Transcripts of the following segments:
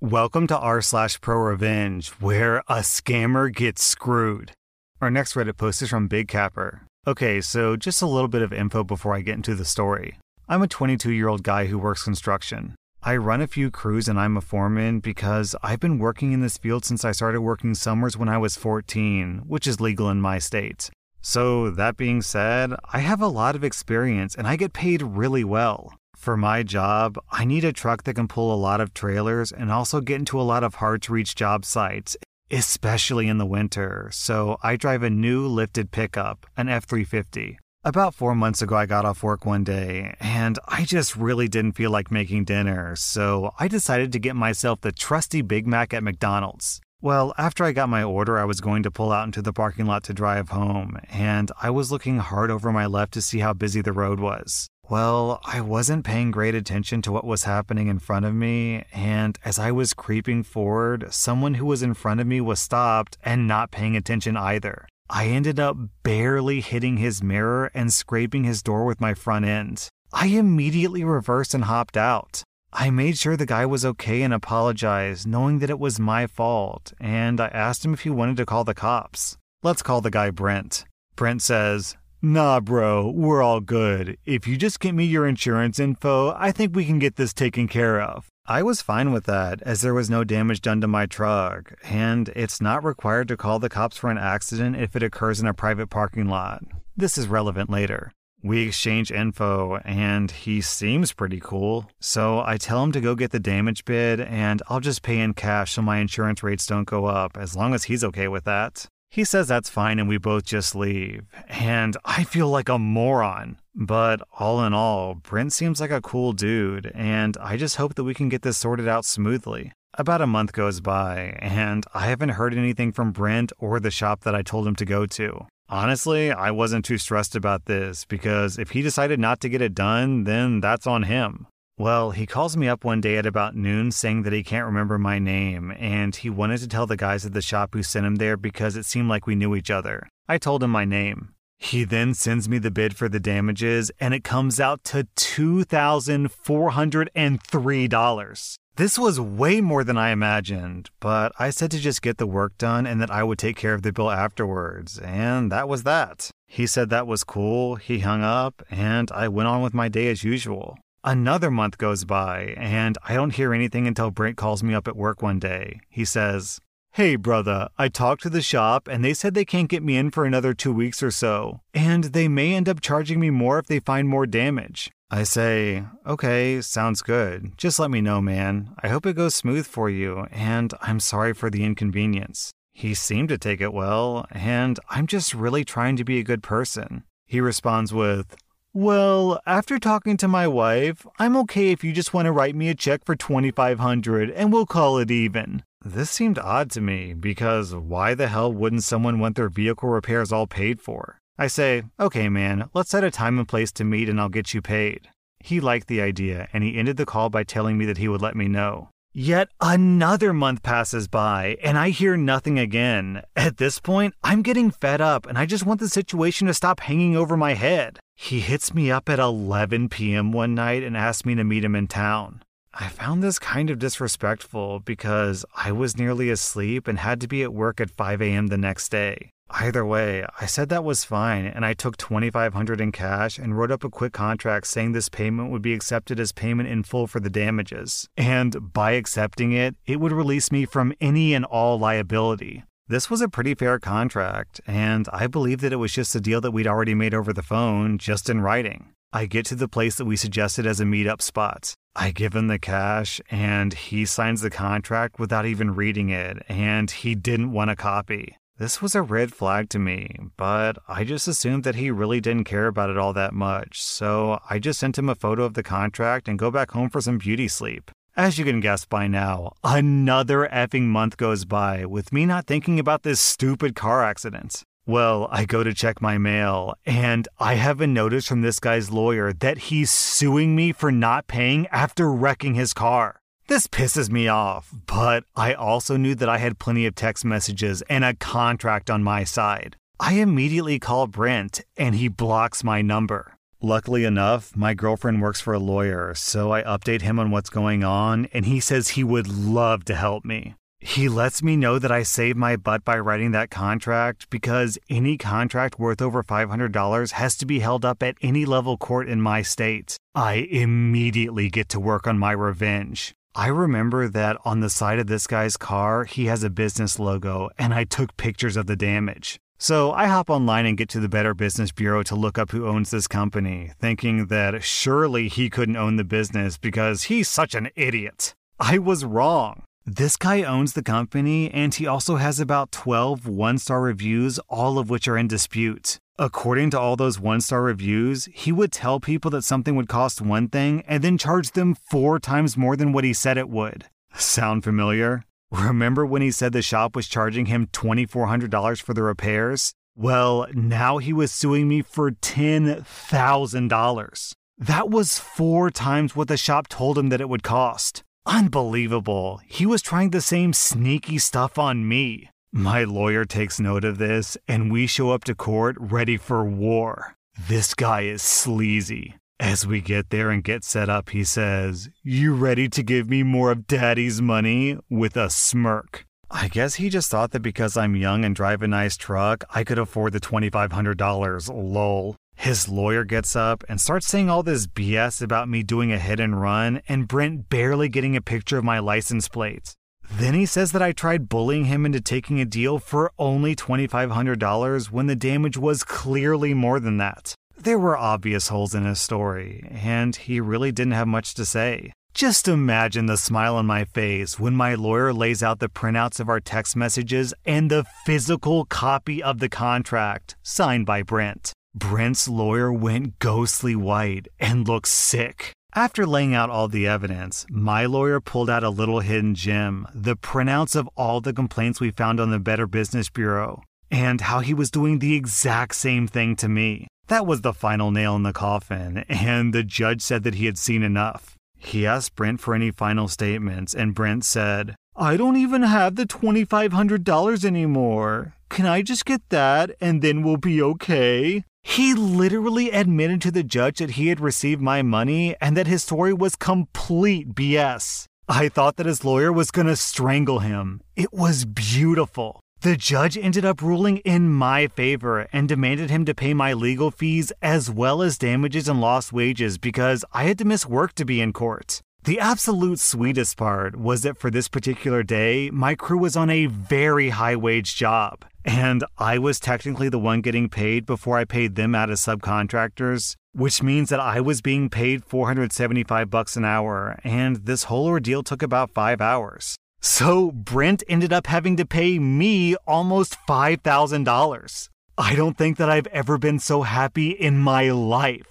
Welcome to r slash pro revenge, where a scammer gets screwed. Our next Reddit post is from Big Capper. Okay, so just a little bit of info before I get into the story. I'm a 22 year old guy who works construction. I run a few crews and I'm a foreman because I've been working in this field since I started working summers when I was 14, which is legal in my state. So, that being said, I have a lot of experience and I get paid really well. For my job, I need a truck that can pull a lot of trailers and also get into a lot of hard to reach job sites, especially in the winter. So I drive a new lifted pickup, an F 350. About four months ago, I got off work one day and I just really didn't feel like making dinner, so I decided to get myself the trusty Big Mac at McDonald's. Well, after I got my order, I was going to pull out into the parking lot to drive home, and I was looking hard over my left to see how busy the road was. Well, I wasn't paying great attention to what was happening in front of me, and as I was creeping forward, someone who was in front of me was stopped and not paying attention either. I ended up barely hitting his mirror and scraping his door with my front end. I immediately reversed and hopped out. I made sure the guy was okay and apologized, knowing that it was my fault, and I asked him if he wanted to call the cops. Let's call the guy Brent. Brent says, Nah, bro, we're all good. If you just get me your insurance info, I think we can get this taken care of. I was fine with that, as there was no damage done to my truck, and it's not required to call the cops for an accident if it occurs in a private parking lot. This is relevant later. We exchange info, and he seems pretty cool. So I tell him to go get the damage bid, and I'll just pay in cash so my insurance rates don't go up, as long as he's okay with that. He says that's fine and we both just leave. And I feel like a moron. But all in all, Brent seems like a cool dude, and I just hope that we can get this sorted out smoothly. About a month goes by, and I haven't heard anything from Brent or the shop that I told him to go to. Honestly, I wasn't too stressed about this because if he decided not to get it done, then that's on him. Well, he calls me up one day at about noon saying that he can't remember my name and he wanted to tell the guys at the shop who sent him there because it seemed like we knew each other. I told him my name. He then sends me the bid for the damages and it comes out to $2,403. This was way more than I imagined, but I said to just get the work done and that I would take care of the bill afterwards, and that was that. He said that was cool, he hung up, and I went on with my day as usual. Another month goes by, and I don't hear anything until Brent calls me up at work one day. He says, Hey, brother, I talked to the shop and they said they can't get me in for another two weeks or so, and they may end up charging me more if they find more damage. I say, Okay, sounds good. Just let me know, man. I hope it goes smooth for you, and I'm sorry for the inconvenience. He seemed to take it well, and I'm just really trying to be a good person. He responds with, well, after talking to my wife, I'm okay if you just want to write me a check for 2500 and we'll call it even. This seemed odd to me because why the hell wouldn't someone want their vehicle repairs all paid for? I say, okay, man, let's set a time and place to meet and I'll get you paid. He liked the idea and he ended the call by telling me that he would let me know. Yet another month passes by and I hear nothing again. At this point, I'm getting fed up and I just want the situation to stop hanging over my head. He hits me up at 11 p.m. one night and asks me to meet him in town. I found this kind of disrespectful because I was nearly asleep and had to be at work at 5 a.m. the next day. Either way, I said that was fine and I took 2500 in cash and wrote up a quick contract saying this payment would be accepted as payment in full for the damages. And by accepting it, it would release me from any and all liability. This was a pretty fair contract, and I believe that it was just a deal that we'd already made over the phone, just in writing. I get to the place that we suggested as a meetup spot. I give him the cash, and he signs the contract without even reading it, and he didn't want a copy. This was a red flag to me, but I just assumed that he really didn't care about it all that much, so I just sent him a photo of the contract and go back home for some beauty sleep. As you can guess by now, another effing month goes by with me not thinking about this stupid car accident. Well, I go to check my mail, and I have a notice from this guy's lawyer that he's suing me for not paying after wrecking his car. This pisses me off, but I also knew that I had plenty of text messages and a contract on my side. I immediately call Brent, and he blocks my number. Luckily enough, my girlfriend works for a lawyer, so I update him on what's going on, and he says he would love to help me. He lets me know that I saved my butt by writing that contract because any contract worth over $500 has to be held up at any level court in my state. I immediately get to work on my revenge. I remember that on the side of this guy's car, he has a business logo, and I took pictures of the damage. So I hop online and get to the Better Business Bureau to look up who owns this company, thinking that surely he couldn't own the business because he's such an idiot. I was wrong. This guy owns the company and he also has about 12 one star reviews, all of which are in dispute. According to all those one star reviews, he would tell people that something would cost one thing and then charge them four times more than what he said it would. Sound familiar? Remember when he said the shop was charging him $2,400 for the repairs? Well, now he was suing me for $10,000. That was four times what the shop told him that it would cost. Unbelievable. He was trying the same sneaky stuff on me. My lawyer takes note of this, and we show up to court ready for war. This guy is sleazy. As we get there and get set up, he says, You ready to give me more of daddy's money? with a smirk. I guess he just thought that because I'm young and drive a nice truck, I could afford the $2,500. Lol. His lawyer gets up and starts saying all this BS about me doing a hit and run and Brent barely getting a picture of my license plates. Then he says that I tried bullying him into taking a deal for only $2,500 when the damage was clearly more than that. There were obvious holes in his story, and he really didn't have much to say. Just imagine the smile on my face when my lawyer lays out the printouts of our text messages and the physical copy of the contract signed by Brent. Brent's lawyer went ghostly white and looked sick. After laying out all the evidence, my lawyer pulled out a little hidden gem the printouts of all the complaints we found on the Better Business Bureau, and how he was doing the exact same thing to me. That was the final nail in the coffin, and the judge said that he had seen enough. He asked Brent for any final statements, and Brent said, I don't even have the $2,500 anymore. Can I just get that and then we'll be okay? He literally admitted to the judge that he had received my money and that his story was complete BS. I thought that his lawyer was gonna strangle him. It was beautiful. The judge ended up ruling in my favor and demanded him to pay my legal fees as well as damages and lost wages because I had to miss work to be in court. The absolute sweetest part was that for this particular day, my crew was on a very high wage job, and I was technically the one getting paid before I paid them out as subcontractors, which means that I was being paid 475 bucks an hour, and this whole ordeal took about 5 hours. So Brent ended up having to pay me almost $5,000. I don't think that I've ever been so happy in my life.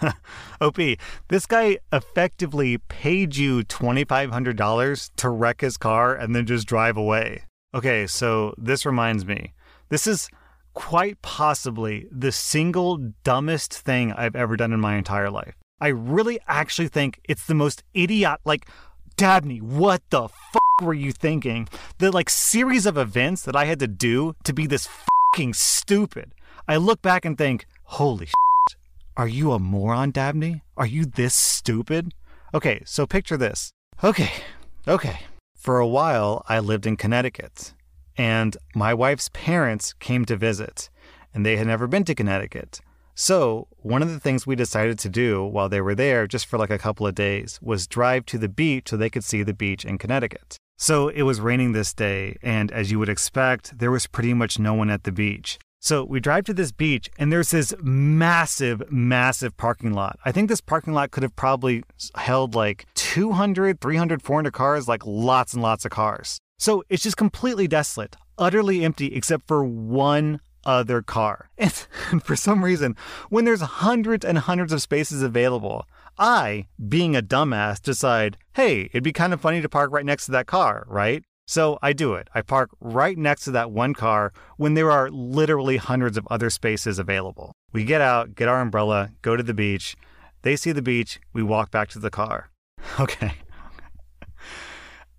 OP, this guy effectively paid you $2,500 to wreck his car and then just drive away. Okay, so this reminds me. This is quite possibly the single dumbest thing I've ever done in my entire life. I really actually think it's the most idiot, like, Dabney, what the fuck were you thinking? The like series of events that I had to do to be this fucking stupid. I look back and think, holy are you a moron, Dabney? Are you this stupid? Okay, so picture this. Okay, okay. For a while, I lived in Connecticut, and my wife's parents came to visit, and they had never been to Connecticut. So, one of the things we decided to do while they were there, just for like a couple of days, was drive to the beach so they could see the beach in Connecticut. So, it was raining this day, and as you would expect, there was pretty much no one at the beach. So, we drive to this beach, and there's this massive, massive parking lot. I think this parking lot could have probably held like 200, 300, 400 cars, like lots and lots of cars. So, it's just completely desolate, utterly empty, except for one other car. And for some reason, when there's hundreds and hundreds of spaces available, I, being a dumbass, decide, hey, it'd be kind of funny to park right next to that car, right? So I do it. I park right next to that one car when there are literally hundreds of other spaces available. We get out, get our umbrella, go to the beach. They see the beach, we walk back to the car. Okay.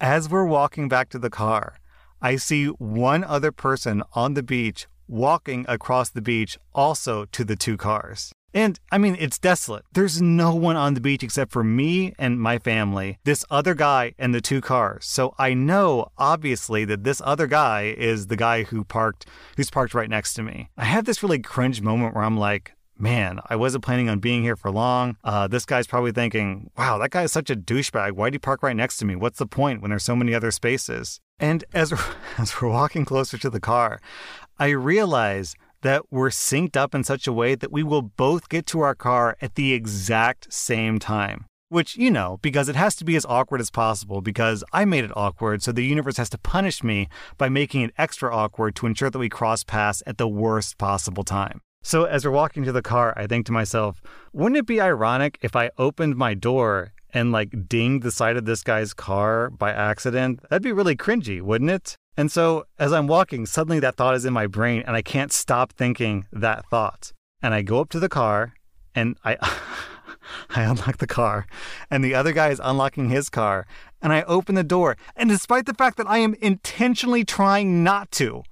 As we're walking back to the car, I see one other person on the beach walking across the beach also to the two cars. And I mean, it's desolate. There's no one on the beach except for me and my family, this other guy, and the two cars. So I know, obviously, that this other guy is the guy who parked, who's parked right next to me. I have this really cringe moment where I'm like, man, I wasn't planning on being here for long. Uh, this guy's probably thinking, wow, that guy is such a douchebag. Why'd he park right next to me? What's the point when there's so many other spaces? And as, as we're walking closer to the car, I realize that we're synced up in such a way that we will both get to our car at the exact same time. Which, you know, because it has to be as awkward as possible because I made it awkward, so the universe has to punish me by making it extra awkward to ensure that we cross paths at the worst possible time. So as we're walking to the car, I think to myself, wouldn't it be ironic if I opened my door and like dinged the side of this guy's car by accident? That'd be really cringy, wouldn't it? And so as I'm walking, suddenly that thought is in my brain and I can't stop thinking that thought. And I go up to the car and I I unlock the car and the other guy is unlocking his car and I open the door and despite the fact that I am intentionally trying not to,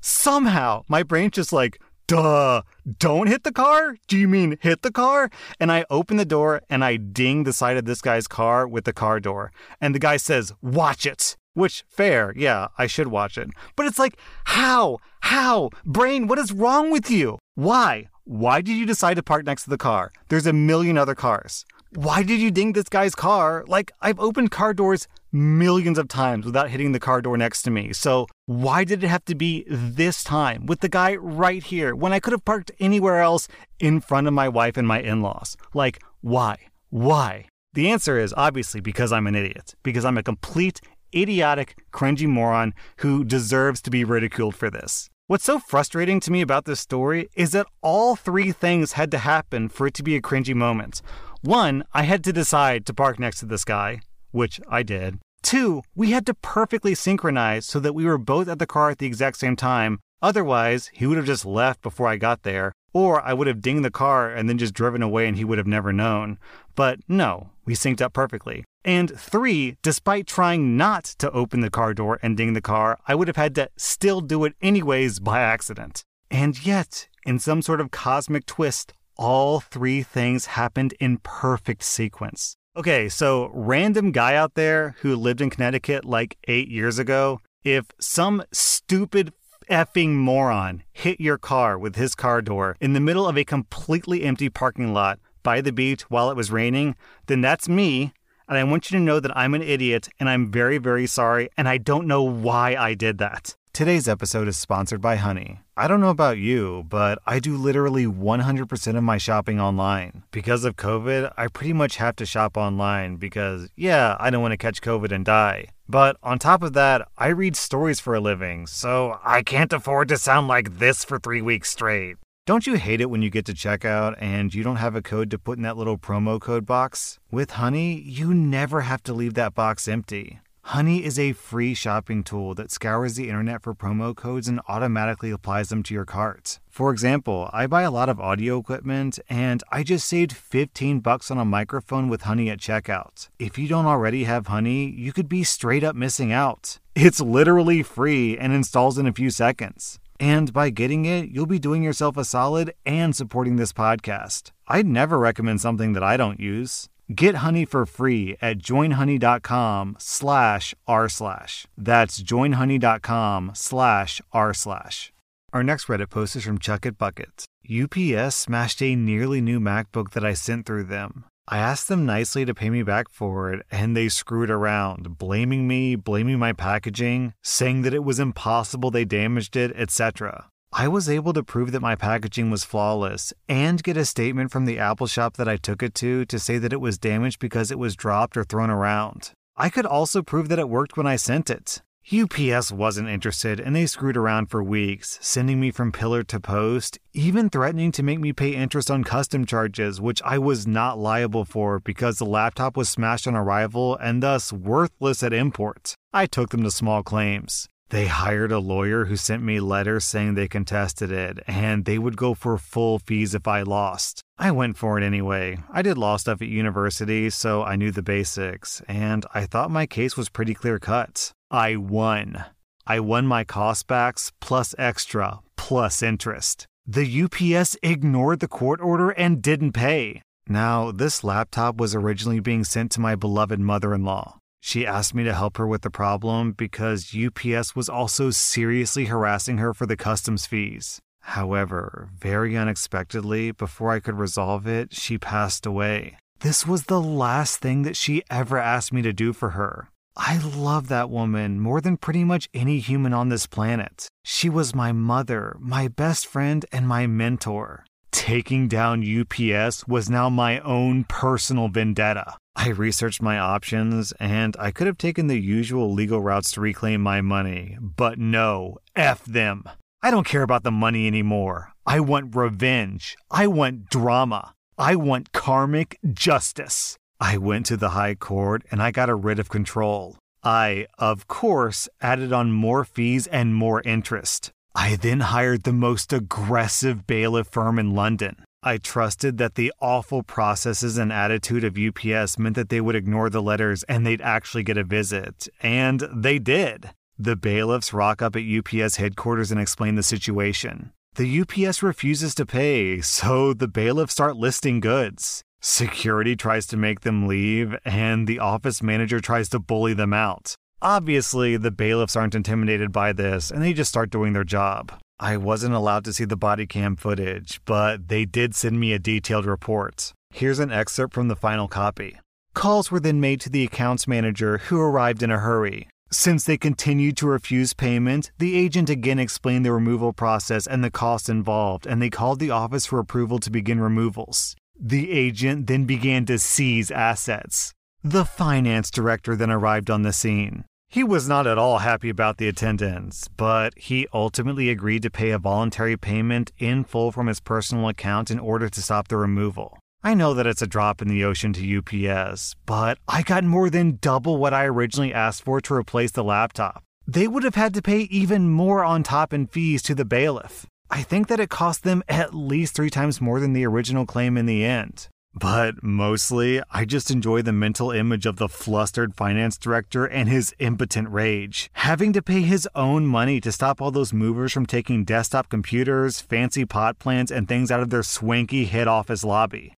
somehow my brain's just like duh, don't hit the car? Do you mean hit the car? And I open the door and I ding the side of this guy's car with the car door. And the guy says, watch it. Which, fair, yeah, I should watch it. But it's like, how? How? Brain, what is wrong with you? Why? Why did you decide to park next to the car? There's a million other cars. Why did you ding this guy's car? Like, I've opened car doors millions of times without hitting the car door next to me. So, why did it have to be this time with the guy right here when I could have parked anywhere else in front of my wife and my in laws? Like, why? Why? The answer is obviously because I'm an idiot, because I'm a complete idiotic, cringy moron who deserves to be ridiculed for this. What's so frustrating to me about this story is that all three things had to happen for it to be a cringy moment. One, I had to decide to park next to this guy, which I did. Two, we had to perfectly synchronize so that we were both at the car at the exact same time. Otherwise, he would have just left before I got there, or I would have dinged the car and then just driven away and he would have never known. But no, we synced up perfectly. And three, despite trying not to open the car door and ding the car, I would have had to still do it anyways by accident. And yet, in some sort of cosmic twist, all three things happened in perfect sequence. Okay, so random guy out there who lived in Connecticut like eight years ago, if some stupid effing moron hit your car with his car door in the middle of a completely empty parking lot by the beach while it was raining, then that's me. And I want you to know that I'm an idiot and I'm very, very sorry. And I don't know why I did that. Today's episode is sponsored by Honey. I don't know about you, but I do literally 100% of my shopping online. Because of COVID, I pretty much have to shop online because, yeah, I don't want to catch COVID and die. But on top of that, I read stories for a living, so I can't afford to sound like this for three weeks straight. Don't you hate it when you get to checkout and you don't have a code to put in that little promo code box? With Honey, you never have to leave that box empty. Honey is a free shopping tool that scours the internet for promo codes and automatically applies them to your cart. For example, I buy a lot of audio equipment and I just saved 15 bucks on a microphone with Honey at checkout. If you don't already have Honey, you could be straight up missing out. It's literally free and installs in a few seconds. And by getting it, you'll be doing yourself a solid and supporting this podcast. I'd never recommend something that I don't use. Get honey for free at joinhoney.com slash r slash. That's joinhoney.com slash r slash. Our next Reddit post is from Chuck at Bucket. UPS smashed a nearly new MacBook that I sent through them. I asked them nicely to pay me back for it, and they screwed around, blaming me, blaming my packaging, saying that it was impossible they damaged it, etc. I was able to prove that my packaging was flawless and get a statement from the Apple shop that I took it to to say that it was damaged because it was dropped or thrown around. I could also prove that it worked when I sent it. UPS wasn't interested and they screwed around for weeks, sending me from pillar to post, even threatening to make me pay interest on custom charges, which I was not liable for because the laptop was smashed on arrival and thus worthless at import. I took them to small claims. They hired a lawyer who sent me letters saying they contested it and they would go for full fees if I lost. I went for it anyway. I did law stuff at university, so I knew the basics, and I thought my case was pretty clear cut. I won. I won my cost backs plus extra plus interest. The UPS ignored the court order and didn't pay. Now, this laptop was originally being sent to my beloved mother in law. She asked me to help her with the problem because UPS was also seriously harassing her for the customs fees. However, very unexpectedly, before I could resolve it, she passed away. This was the last thing that she ever asked me to do for her. I love that woman more than pretty much any human on this planet. She was my mother, my best friend, and my mentor. Taking down UPS was now my own personal vendetta. I researched my options and I could have taken the usual legal routes to reclaim my money, but no, F them. I don't care about the money anymore. I want revenge. I want drama. I want karmic justice. I went to the High Court and I got a writ of control. I, of course, added on more fees and more interest. I then hired the most aggressive bailiff firm in London. I trusted that the awful processes and attitude of UPS meant that they would ignore the letters and they'd actually get a visit. And they did. The bailiffs rock up at UPS headquarters and explain the situation. The UPS refuses to pay, so the bailiffs start listing goods. Security tries to make them leave, and the office manager tries to bully them out. Obviously, the bailiffs aren't intimidated by this, and they just start doing their job. I wasn't allowed to see the body cam footage, but they did send me a detailed report. Here's an excerpt from the final copy. Calls were then made to the accounts manager, who arrived in a hurry. Since they continued to refuse payment, the agent again explained the removal process and the costs involved, and they called the office for approval to begin removals. The agent then began to seize assets. The finance director then arrived on the scene. He was not at all happy about the attendance, but he ultimately agreed to pay a voluntary payment in full from his personal account in order to stop the removal. I know that it's a drop in the ocean to UPS, but I got more than double what I originally asked for to replace the laptop. They would have had to pay even more on top in fees to the bailiff. I think that it cost them at least three times more than the original claim in the end. But mostly, I just enjoy the mental image of the flustered finance director and his impotent rage, having to pay his own money to stop all those movers from taking desktop computers, fancy pot plants, and things out of their swanky head office lobby.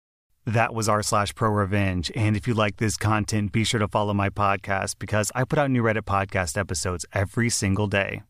That was r slash pro revenge. And if you like this content, be sure to follow my podcast because I put out new Reddit podcast episodes every single day.